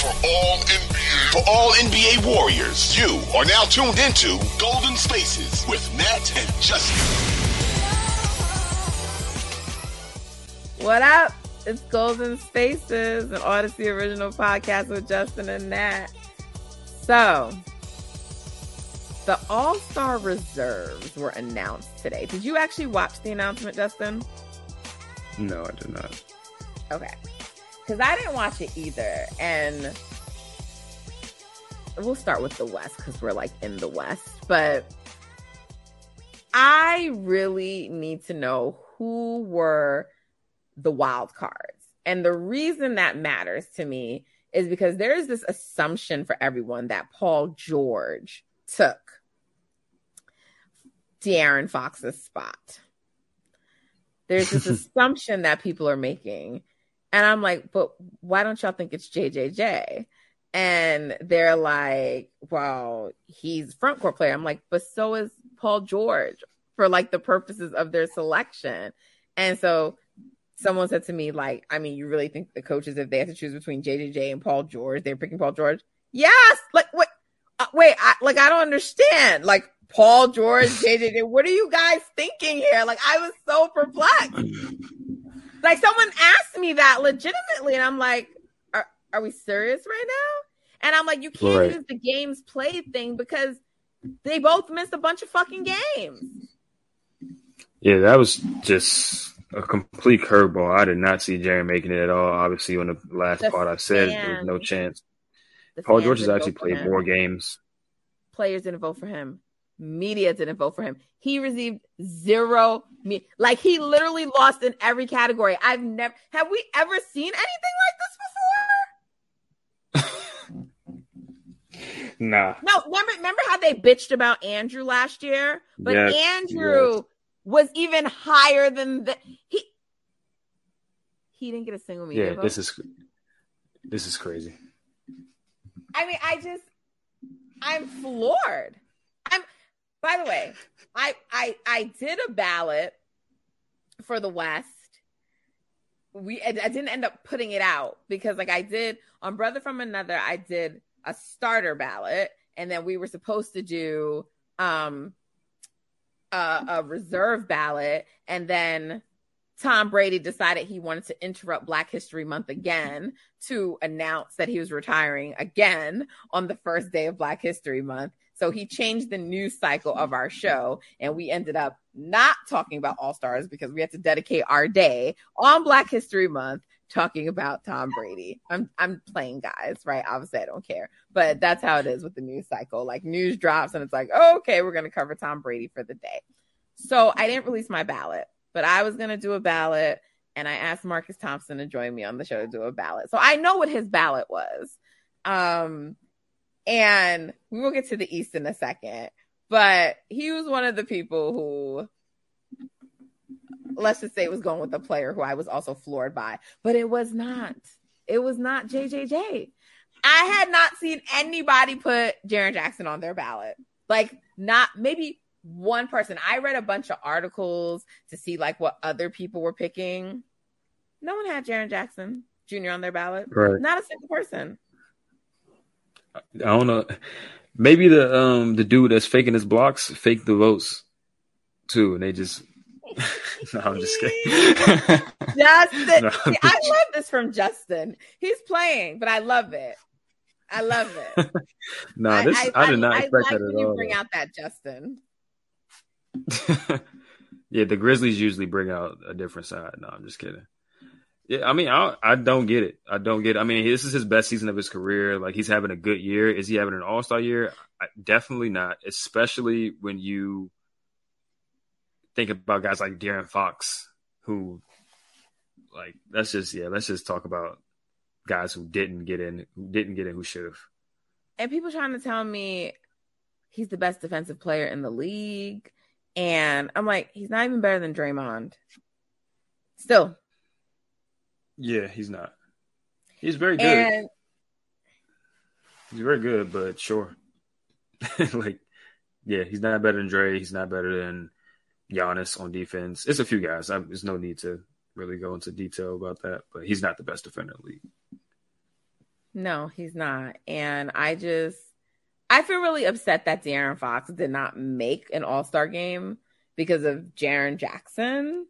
For all NBA, for all NBA Warriors, you are now tuned into Golden Spaces with Nat and Justin. What up? It's Golden Spaces, an Audacy original podcast with Justin and Nat. So, the All Star reserves were announced today. Did you actually watch the announcement, Justin? No, I did not. Okay. Because I didn't watch it either. And we'll start with the West because we're like in the West. But I really need to know who were the wild cards. And the reason that matters to me is because there is this assumption for everyone that Paul George took De'Aaron Fox's spot. There's this assumption that people are making. And I'm like, but why don't y'all think it's JJJ? And they're like, well, he's front court player. I'm like, but so is Paul George for like the purposes of their selection. And so someone said to me, like, I mean, you really think the coaches, if they have to choose between JJJ and Paul George, they're picking Paul George? Yes. Like, what? uh, wait, I, like, I don't understand. Like, Paul George, JJJ, what are you guys thinking here? Like, I was so perplexed. like, someone asked me that legitimately, and I'm like, are, are we serious right now? And I'm like, you can't Right. use the games played thing because they both missed a bunch of fucking games. Yeah, that was just a complete curveball. I did not see Jaren making it at all. Obviously, on the last The part, I said there was no chance. Paul George has actually played more games. players didn't vote for him. Media didn't vote for him. He received zero. Me- like he literally lost in every category. I've never have we ever seen anything like this before? Nah? No, remember remember how they bitched about Andrew last year, but Yes, Andrew yes. was even higher than the he. He didn't get a single media yeah, vote. this is this is crazy. I mean, I just, I'm floored. By the way, I I I did a ballot for the West. We I I didn't end up putting it out because, like, I did on Brother from Another. I did a starter ballot, and then we were supposed to do um a, a reserve ballot, and then Tom Brady decided he wanted to interrupt Black History Month again to announce that he was retiring again on the first day of Black History Month. So he changed the news cycle of our show, and we ended up not talking about All Stars because we had to dedicate our day on Black History Month talking about Tom Brady. I'm I'm playing guys, right? Obviously, I don't care, but that's how it is with the news cycle. Like news drops, and it's like, oh, okay, we're gonna cover Tom Brady for the day. So I didn't release my ballot, but I was gonna do a ballot, and I asked Marcus Thompson to join me on the show to do a ballot. So I know what his ballot was. Um, and we will get to the East in a second, but he was one of the people who let's just say was going with a player who I was also floored by, but it was not. It was not JJJ. I had not seen anybody put Jaren Jackson on their ballot. Like, not maybe one person. I read a bunch of articles to see like what other people were picking. No one had Jaren Jackson Jr. on their ballot. Right. Not a single person. I don't know. Maybe the um the dude that's faking his blocks fake the votes too, and they just. no, I'm just kidding. Justin, No. See, I love this from Justin. He's playing, but I love it. I love it. nah, this I, did not I expect like that when at you all. bring out that Justin. yeah, the Grizzlies usually bring out a different side. No, I'm just kidding. Yeah, I mean, I I don't get it. I don't get. It. I mean, this is his best season of his career. Like he's having a good year. Is he having an All Star year? I, definitely not. Especially when you think about guys like De'Aaron Fox, who, like, let's just yeah, let's just talk about guys who didn't get in, who didn't get in, who should have. And people trying to tell me he's the best defensive player in the league. And I'm like, he's not even better than Draymond. Still. Yeah, he's not. He's very good. And He's very good, but sure. like, yeah, he's not better than Dre. He's not better than Giannis on defense. It's a few guys. I, there's no need to really go into detail about that, but he's not the best defender in the league. no, he's not. And I just I feel really upset that De'Aaron Fox did not make an all-star game because of Jaren Jackson.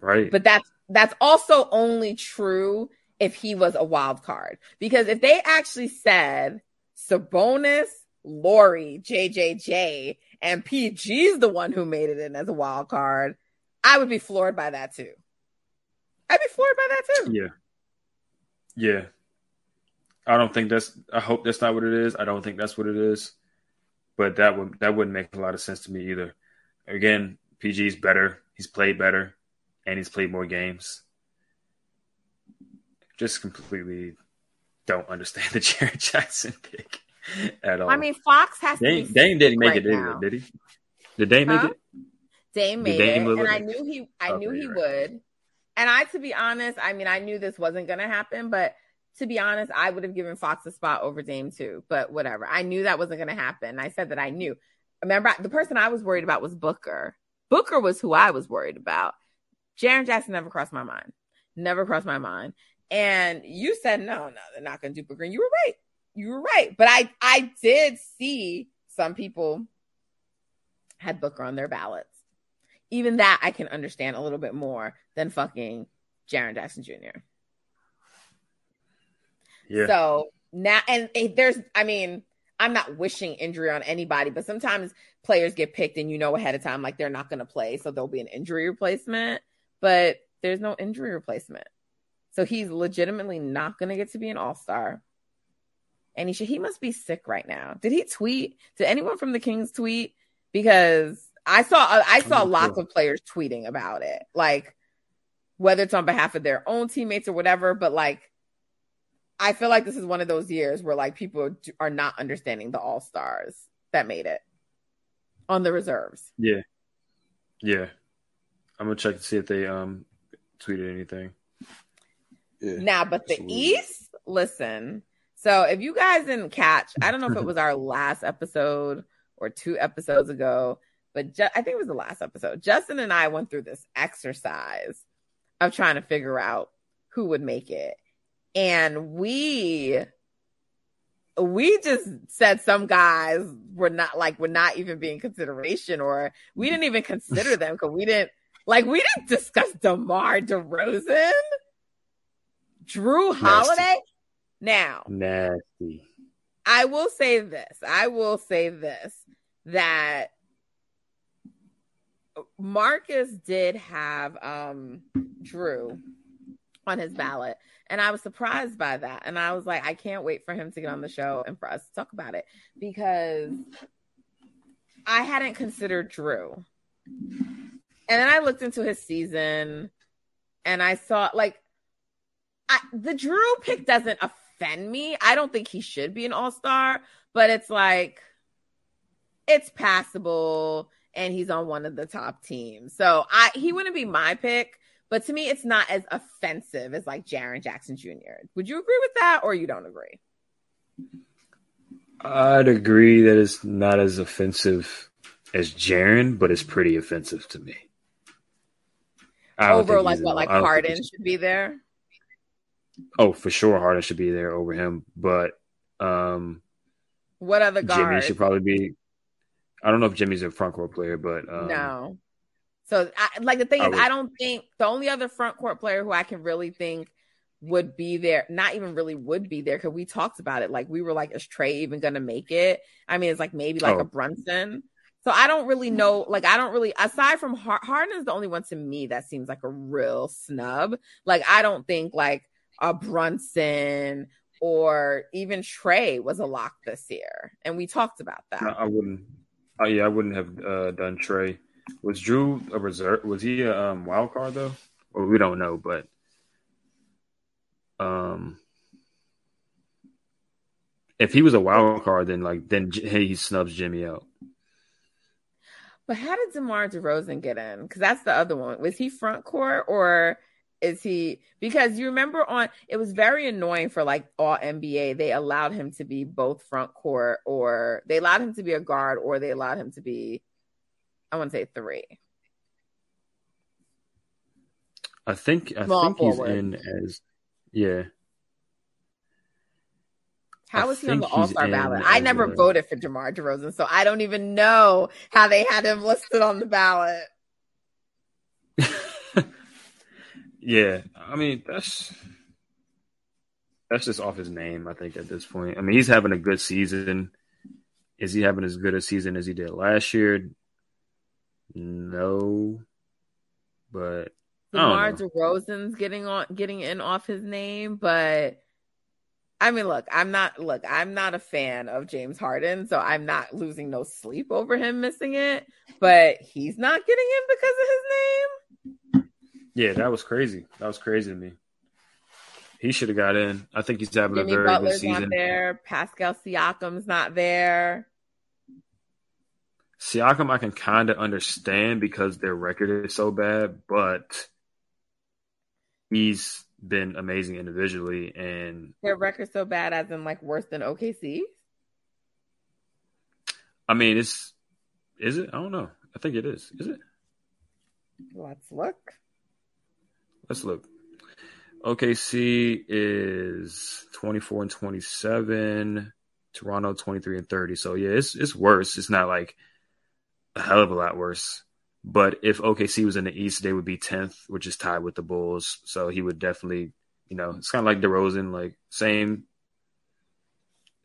Right. But that's that's also only true if he was a wild card. Because if they actually said Sabonis, Lauri, JJJ, and PG's the one who made it in as a wild card, I would be floored by that too. I'd be floored by that too. yeah. Yeah. I don't think that's I hope that's not what it is. I don't think that's what it is. But that would that wouldn't make a lot of sense to me either. Again, PG's better. He's played better and he's played more games. Just completely don't understand the Jared Jackson pick at all. I mean, Fox has to Dame, be Dame didn't make right it, did, he? did he? Did Dame make it? Dame made Dame it, and I knew he. I knew he right. would. And I, to be honest, I mean, I knew this wasn't going to happen, but to be honest, I would have given Fox a spot over Dame too. But whatever, I knew that wasn't going to happen. I said that I knew. Remember, the person I was worried about was Booker. Booker was who I was worried about. Jaren Jackson never crossed my mind. Never crossed my mind. And you said no, no, they're not going to do Booker. And you were right. You were right. But I, I did see some people had Booker on their ballots. Even that I can understand a little bit more than fucking Jaren Jackson Jr. Yeah. So now, and there's, I mean, I'm not wishing injury on anybody, but sometimes players get picked and you know ahead of time, like they're not going to play. So there'll be an injury replacement, but there's no injury replacement. So he's legitimately not going to get to be an all star. And he should, he must be sick right now. Did he tweet? Did anyone from the Kings tweet? Because I saw, I saw lots sure. of players tweeting about it, like whether it's on behalf of their own teammates or whatever, but like, I feel like this is one of those years where like people are not understanding the all stars that made it on the reserves. Yeah. Yeah. I'm gonna check to see if they um tweeted anything. Yeah. Now, but the East, listen. So if you guys didn't catch, I don't know if it was our last episode or two episodes ago, but ju- I think it was the last episode. Justin and I went through this exercise of trying to figure out who would make it. And we we just said some guys were not like were not even being consideration or we didn't even consider them because we didn't like we didn't discuss DeMar DeRozan, Jrue Holiday. Now, Nasty. I will say this. I will say this that Marcus did have um Jrue on his ballot. And I was surprised by that. And I was like, I can't wait for him to get on the show and for us to talk about it because I hadn't considered Jrue. And then I looked into his season and I saw like I, the Jrue pick doesn't offend me. I don't think he should be an all star, but it's like it's passable and he's on one of the top teams. So I he wouldn't be my pick, but to me it's not as offensive as like Jaren Jackson Jr. Would you agree with that or you don't agree? I'd agree that it's not as offensive as Jaren, but it's pretty offensive to me. Over like what like I don't think Harden should be there? Oh, for sure, Harden should be there over him. But um, What other guard? Jimmy should probably be. I don't know if Jimmy's a front court player, but um, no. So, I, like the thing I is, would- I don't think the only other front court player who I can really think would be there, not even really would be there, because we talked about it. Like we were like, is Trae even gonna make it? I mean, it's like maybe like Oh. a Brunson. So I don't really know. Like I don't really, aside from Har- Harden, is the only one to me that seems like a real snub. Like I don't think like a Brunson or even Trae was a lock this year, and we talked about that. No, I wouldn't. Oh yeah, I wouldn't have uh, done Trae. Was Jrue a reserve? Was he a um, wild card though? Well, we don't know, but um, if he was a wild card, then like then hey, he snubs Jimmy out. But how did DeMar DeRozan get in? Because that's the other one. Was he front court or is he? Because you remember on it was very annoying for like all NBA. They allowed him to be both front court or they allowed him to be a guard or they allowed him to be, I want to say three. I think I Small think he's in as yeah. How I was he on the All Star ballot? I never voted for DeMar DeRozan, so I don't even know how they had him listed on the ballot. Yeah, I mean that's that's just off his name. I think at this point, I mean he's having a good season. Is he having as good a season as he did last year? No, but I DeMar. DeRozan's getting on getting in off his name, but I mean, look, I'm not look, I'm not a fan of James Harden, so I'm not losing no sleep over him missing it, but he's not getting in because of his name. yeah, that was crazy. That was crazy to me. He should have got in. I think he's having Jimmy a very good Butler's not season. there, Pascal Siakam's not there. Siakam, I can kind of understand because their record is so bad, but he's been amazing individually, and Their record's so bad as in like worse than OKC. I mean, it's is it? I don't know. I think it is. Is it? Let's look. Let's look. OKC is 24 and 27. Toronto 23 and 30. So yeah, it's it's worse. It's not like a hell of a lot worse. But if OKC was in the East, they would be 10th, which is tied with the Bulls. So he would definitely, you know, it's kind of like DeRozan, like same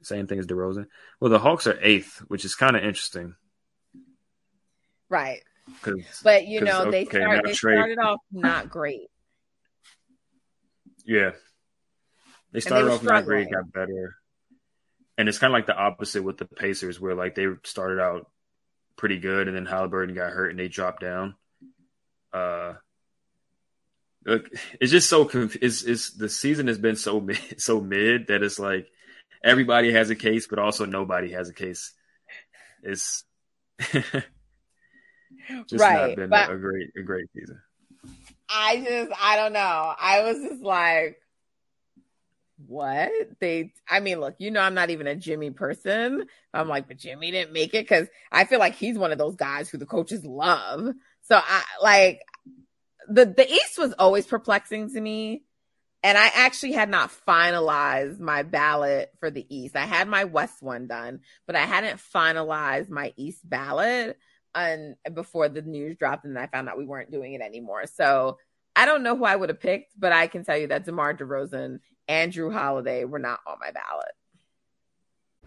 same thing as DeRozan. Well, the Hawks are eighth, which is kind of interesting Right. But you know, they okay, start they started off not great. Yeah. They they started were off not great, got better. And it's kind of like the opposite with the Pacers, where like they started out pretty good, and then Halliburton got hurt and they dropped down. Uh, look, it's just so conf- it's it's the season has been so mid, so mid that it's like everybody has a case, but also nobody has a case. It's just Right, not been but- a, a great a great season. I just, I don't know. I was just like, what? They, I mean, look, you know, I'm not even a Jimmy person. I'm like, but Jimmy didn't make it because I feel like he's one of those guys who the coaches love. So I like the the East was always perplexing to me. And I actually had not finalized my ballot for the East. I had my West one done, but I hadn't finalized my East ballot and before the news dropped and I found out we weren't doing it anymore. So I don't know who I would have picked, but I can tell you that DeMar DeRozan and Jrue Holiday were not on my ballot.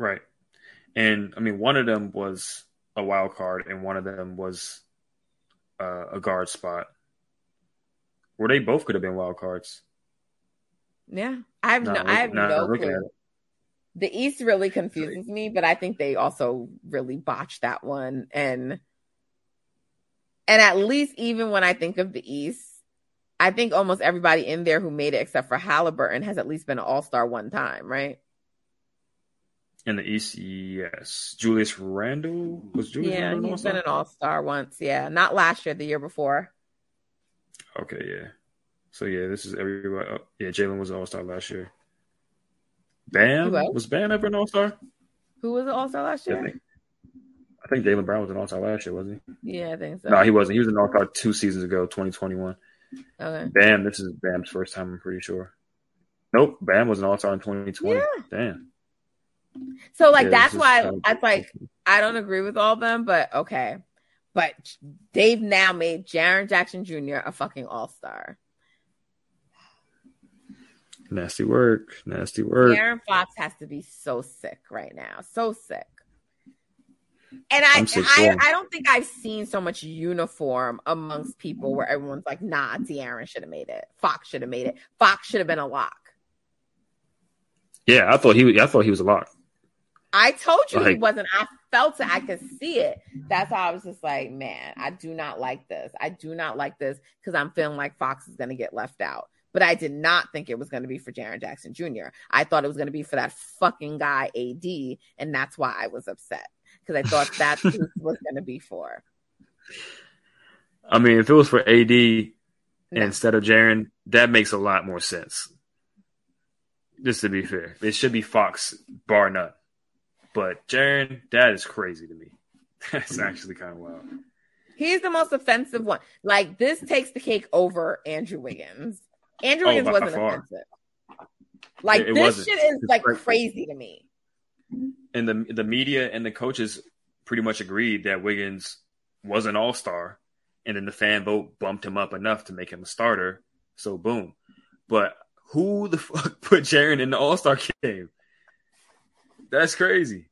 Right. And I mean, one of them was a wild card, and one of them was uh, a guard spot. Where they both could have been wild cards. Yeah, I have no, Not I have no clue. The East really confuses me, but I think they also really botched that one. And and at least even when I think of the East, I think almost everybody in there who made it except for Halliburton has at least been an all star one time, right? In the East, yes. Julius Randle was Julius yeah, Randle an he's been All-Star? an all star once. Yeah, not last year, the year before. Okay, yeah. So yeah, this is everybody. Oh, yeah, Jaylen was an All Star last year. Bam was Bam ever an All Star? Who was an all star last year? think. I think Jaylen Brown was an All Star last year, wasn't he? Yeah, I think so. No, he wasn't. He was an All Star two seasons ago, 2021. Okay. Bam, this is Bam's first time. I'm pretty sure. Nope, Bam was an All Star in 2020. Yeah. Damn. So like that's why of- I like I don't agree with all of them, but okay. But they've now made Jaren Jackson Jr. a fucking all star. Nasty work. Nasty work. Aaron Fox has to be so sick right now, so sick. And I, I. I don't think I've seen so much uniform amongst people where everyone's like, "Nah, De'Aaron should have made it. Fox should have made it. Fox should have been a lock." Yeah, I thought he. I thought he was a lock. I told you he wasn't. I felt it. I could see it. That's how I was just like, man, I do not like this. I do not like this because I'm feeling like Fox is going to get left out. But I did not think it was going to be for Jaren Jackson Jr. I thought it was going to be for that fucking guy AD, and that's why I was upset because I thought that's who it was going to be for. I mean, if it was for AD instead of Jaren, that makes a lot more sense. Just to be fair, it should be Fox, bar none. But Jaren, that is crazy to me. That's mm-hmm. actually kind of wild. He's the most offensive one. Like this takes the cake over Andrew Wiggins. Andrew Oh, Wiggins by wasn't far. offensive. Like It- it this wasn't. shit is It's like like- crazy to me. And the the media and the coaches pretty much agreed that Wiggins was an All Star, and then the fan vote bumped him up enough to make him a starter. So boom. But who the fuck put Jaren in the All Star game? That's crazy.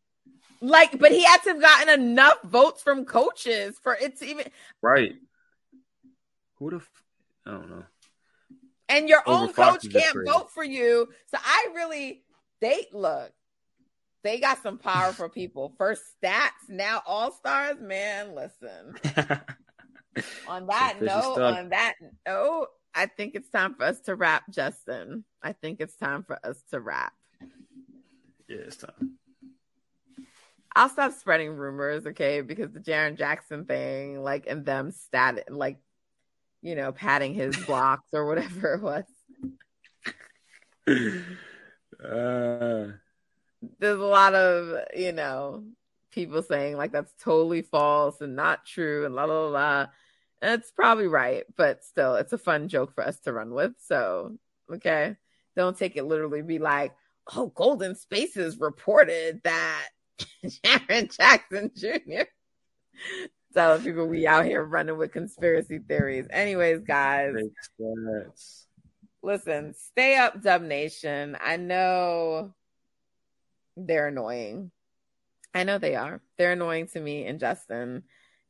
Like, but he had to have gotten enough votes from coaches for it to even Right. Who the f- I don't know. and your Over own Fox coach can't crazy. vote for you. So I really they look, they got some powerful people. First stats, now all stars, man. Listen. on that note, stuff. on that note, I think it's time for us to wrap, Justin. I think it's time for us to wrap. Yeah, it's time. I'll stop spreading rumors, okay? Because the Jaren Jackson thing, like, and them stat, like, you know, patting his blocks or whatever it was. Uh, There's a lot of, you know, people saying like that's totally false and not true and la la la. la. And it's probably right, but still, it's a fun joke for us to run with. So, okay, don't take it literally. Be like, oh, Golden Spaces reported that Sharon Jackson Jr. Telling people we out here running with conspiracy theories. Anyways, guys, listen, stay up, Dub Nation. I know they're annoying. I know they are. They're annoying to me and Justin.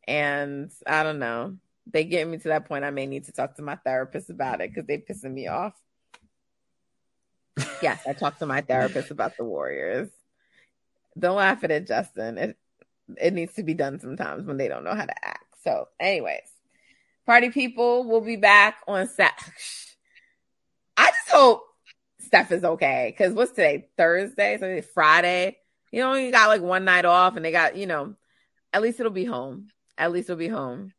And I don't know. They get me to that point. I may need to talk to my therapist about it because they pissing me off. Yes, I talked to my therapist about the Warriors. Don't laugh at it, Justin. It it needs to be done sometimes when they don't know how to act. So, anyways, party people will be back on Sat. I just hope Steph is okay. Cause what's today? Thursday? So Friday. You know, you got like one night off and they got, you know, at least it'll be home. At least it'll be home.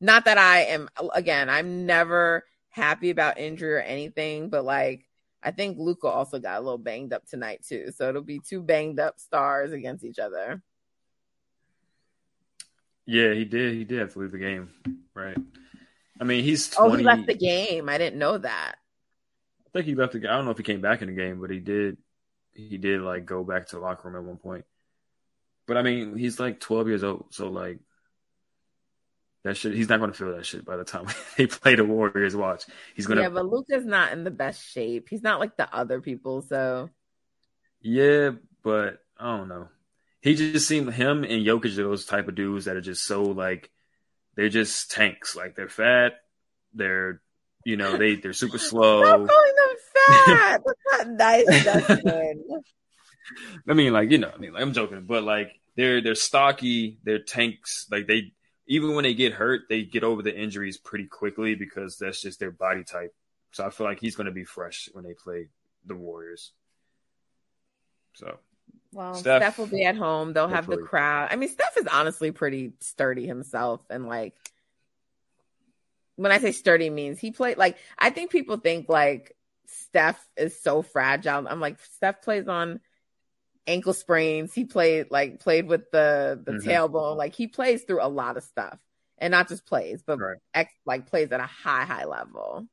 Not that I am again, I'm never happy about injury or anything, but like I think Luka also got a little banged up tonight too. So it'll be two banged up stars against each other. Yeah, he did. He did have to leave the game, right? I mean, he's 20. Oh, he left the game. I didn't know that. I think he left the game. I don't know if he came back in the game, but he did. He did like go back to the locker room at one point. But I mean, he's like 12 years old, so like that shit. He's not going to feel that shit by the time they play the Warriors. Watch, he's gonna. Yeah, but Luka's not in the best shape. He's not like the other people, so Yeah, but I don't know. He just seemed him and Jokic are those type of dudes that are just so like they're just tanks. Like they're fat, they're you know they they're super slow. Stop calling them fat. That's not nice. I mean, like you know, I mean, like, I'm joking, but like they're they're stocky, they're tanks. Like they even when they get hurt, they get over the injuries pretty quickly because that's just their body type. So I feel like he's going to be fresh when they play the Warriors. So Well, Steph, Steph, will be at home. They'll have the crowd. I mean, Steph is honestly pretty sturdy himself, and like when I say sturdy means he played like I think people think like Steph is so fragile. I'm like Steph plays on ankle sprains. He played like played with the the Mhm. tailbone. Like he plays through a lot of stuff, and not just plays, but Right. ex, like plays at a high high level.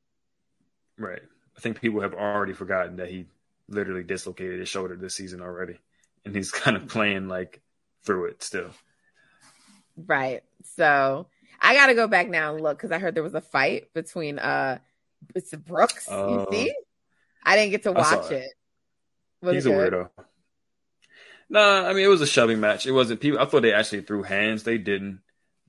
right, I think people have already forgotten that he literally dislocated his shoulder this season already, and he's kind of playing like through it still. Right. So I got to go back now and look because I heard there was a fight between uh, it's Brooks. you Oh. see, I didn't get to watch it. it. Was He's it a weirdo. Nah, I mean it was a shoving match. It wasn't people. I thought they actually threw hands. They didn't.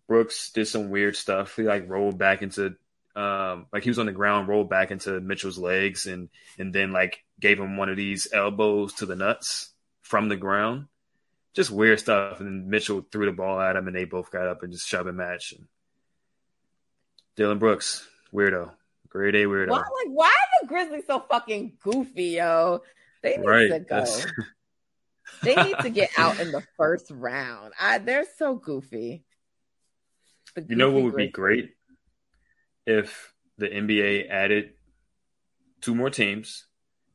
Brooks did some weird stuff. He like rolled back into, um, like he was on the ground, rolled back into Mitchell's legs, and and then like gave him one of these elbows to the nuts from the ground. Just weird stuff. And then Mitchell threw the ball at him, and they both got up and just shoving match. And Dillon Brooks, weirdo, grade A weirdo. Why, like, why are the Grizzlies so fucking goofy, yo? They need Right. to go. They need to get out in the first round. I, they're so goofy. The You know what would be great if the NBA added two more teams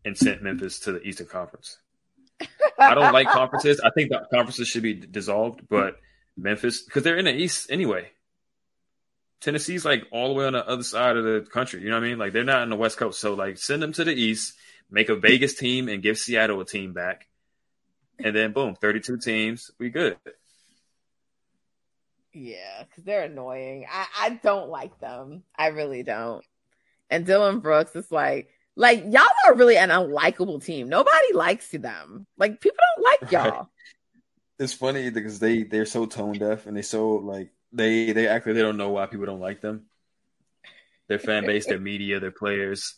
and sent Memphis to the Eastern Conference. I don't like conferences. I think the conferences should be dissolved, but Memphis because they're in the East anyway. Tennessee's like all the way on the other side of the country. You know what I mean? Like they're not on the West Coast, so like send them to the East, make a Vegas team, and give Seattle a team back, and then boom, thirty-two teams, we good. Yeah, because they're annoying. I, I don't like them. I really don't. And Dillon Brooks is like, like y'all are really an unlikable team. Nobody likes them. Like people don't like y'all. It's funny because they they're so tone deaf and they so like they they act like they don't know why people don't like them. Their fan base, their media, their players.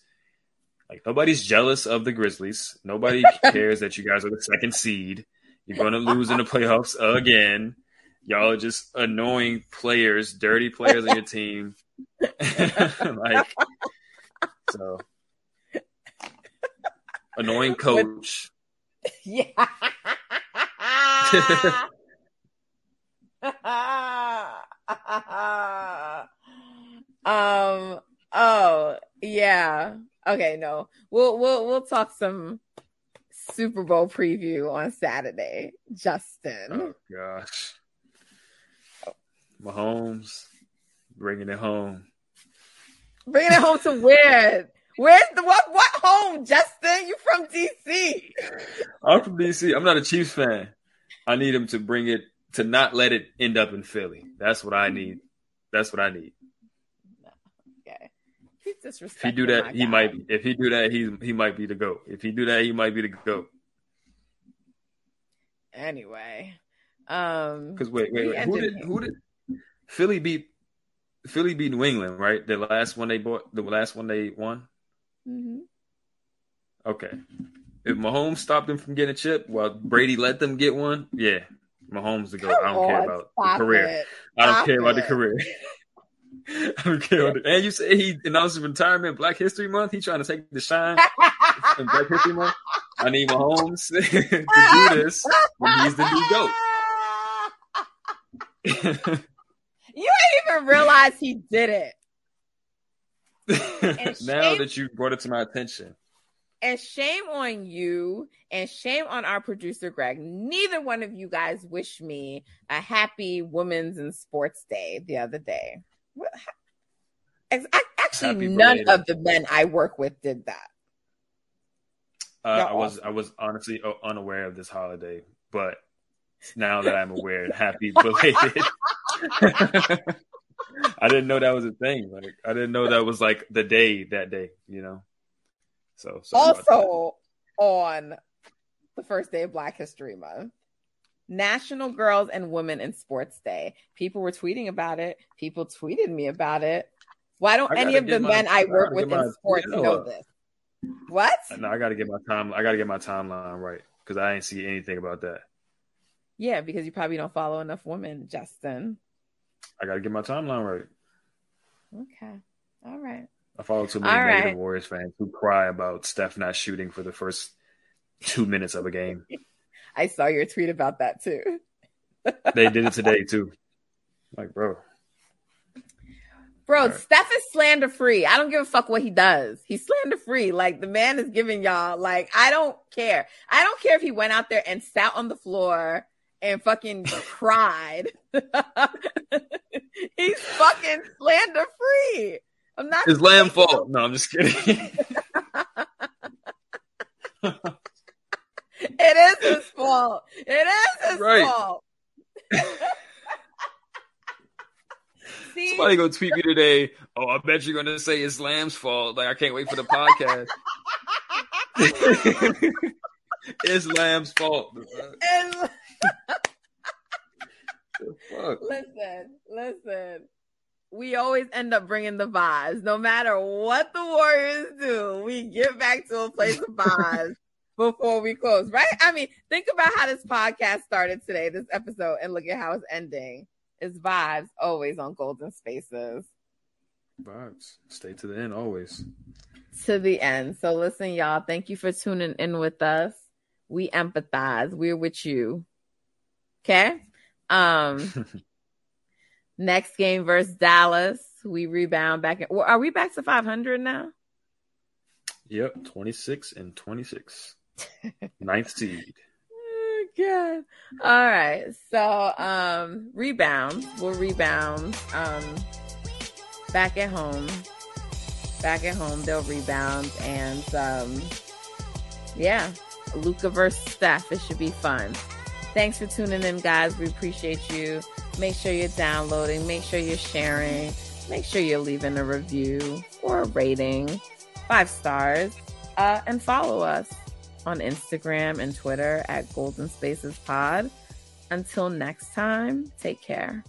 Like nobody's jealous of the Grizzlies. Nobody cares that you guys are the second seed. You're going to lose in the playoffs again. Y'all are just annoying players, dirty players on your team. like so annoying coach. yeah. um. Oh yeah. Okay. No. We'll we'll we'll talk some Super Bowl preview on Saturday, Justin. Oh gosh. Mahomes bringing it home. Bringing it home to where? Where's the what? What home, Justin? You from DC? I'm from DC. I'm not a Chiefs fan. I need him to bring it to not let it end up in Philly. That's what I need. That's what I need. If he do that, he guy. might. If he do that, he he might be the goat. If he do that, he might be the goat. Anyway, um, Because wait, wait, wait. Who did who did Philly beat? Philly beat New England, right? The last one they bought. The last one they won. Mm-hmm. Okay. If Mahomes stopped them from getting a chip while Brady let them get one, yeah, Mahomes the goat. I don't care about the career. I don't care about the career. I don't care. About the, and you say he announced his retirement Black History Month. He trying to take the shine in Black History Month. I need Mahomes to do this when he's the new goat. You ain't even realize he did it. now shame- that you brought it to my attention, And shame on you and shame on our producer, Greg. Neither one of you guys wished me a happy Women's and Sports Day the other day. What- Ex- ac- Actually, Happy none belated. of the men I work with did that. uh, I was I was honestly uh, unaware of this holiday, but now that I'm aware, happy belated. I didn't know that was a thing. Like I didn't know that was like the day that day. You know. So sorry about that. Also, on the first day of Black History Month. National Girls and Women in Sports Day. People were tweeting about it. People tweeted me about it. Why don't any of the my, men I work with in sports know, this? What? No, I got to get my time. I got to get my timeline right because I ain't see anything about that. Yeah, because you probably don't follow enough women, Justin. I got to get my timeline right. Okay. All right. I follow too many All negative right. Warriors fans who cry about Steph not shooting for the first two minutes of a game. I saw your tweet about that too. they did it today too. Like, bro. Bro, right. Steph is slander free. I don't give a fuck what he does. He's slander free. Like the man is giving y'all like I don't care. I don't care if he went out there and sat on the floor and fucking cried. He's fucking slander free. I'm not. His lamb fault. No, I'm just kidding. It is his fault. It is his right. fault. See? Somebody go tweet me today. Oh, I bet you're gonna say it's Lamb's fault. Like I can't wait for the podcast. it's Lamb's fault. listen, listen. We always end up bringing the vibes. No matter what the Warriors do, we get back to a place of vibes before we close, right? I mean, think about how this podcast started today, this episode, and look at how it's ending. It's vibes always on Golden Spaces. Vibes. Stay to the end always. To the end. So listen, y'all, thank you for tuning in with us. We empathize. We're with you. Okay? Um next game versus Dallas. We rebound back. In, are we back to 500 now? Yep, 26 and 26. Ninth seed. Oh, God. All right. So um rebounds. We'll rebound. Um back at home. Back at home, they'll rebound. And um yeah. Luka versus Steph. It should be fun. Thanks for tuning in, guys. We appreciate you. Make sure you're downloading, make sure you're sharing, make sure you're leaving a review or a rating, five stars, uh, and follow us on Instagram and Twitter at Golden Spaces Pod. Until next time, take care.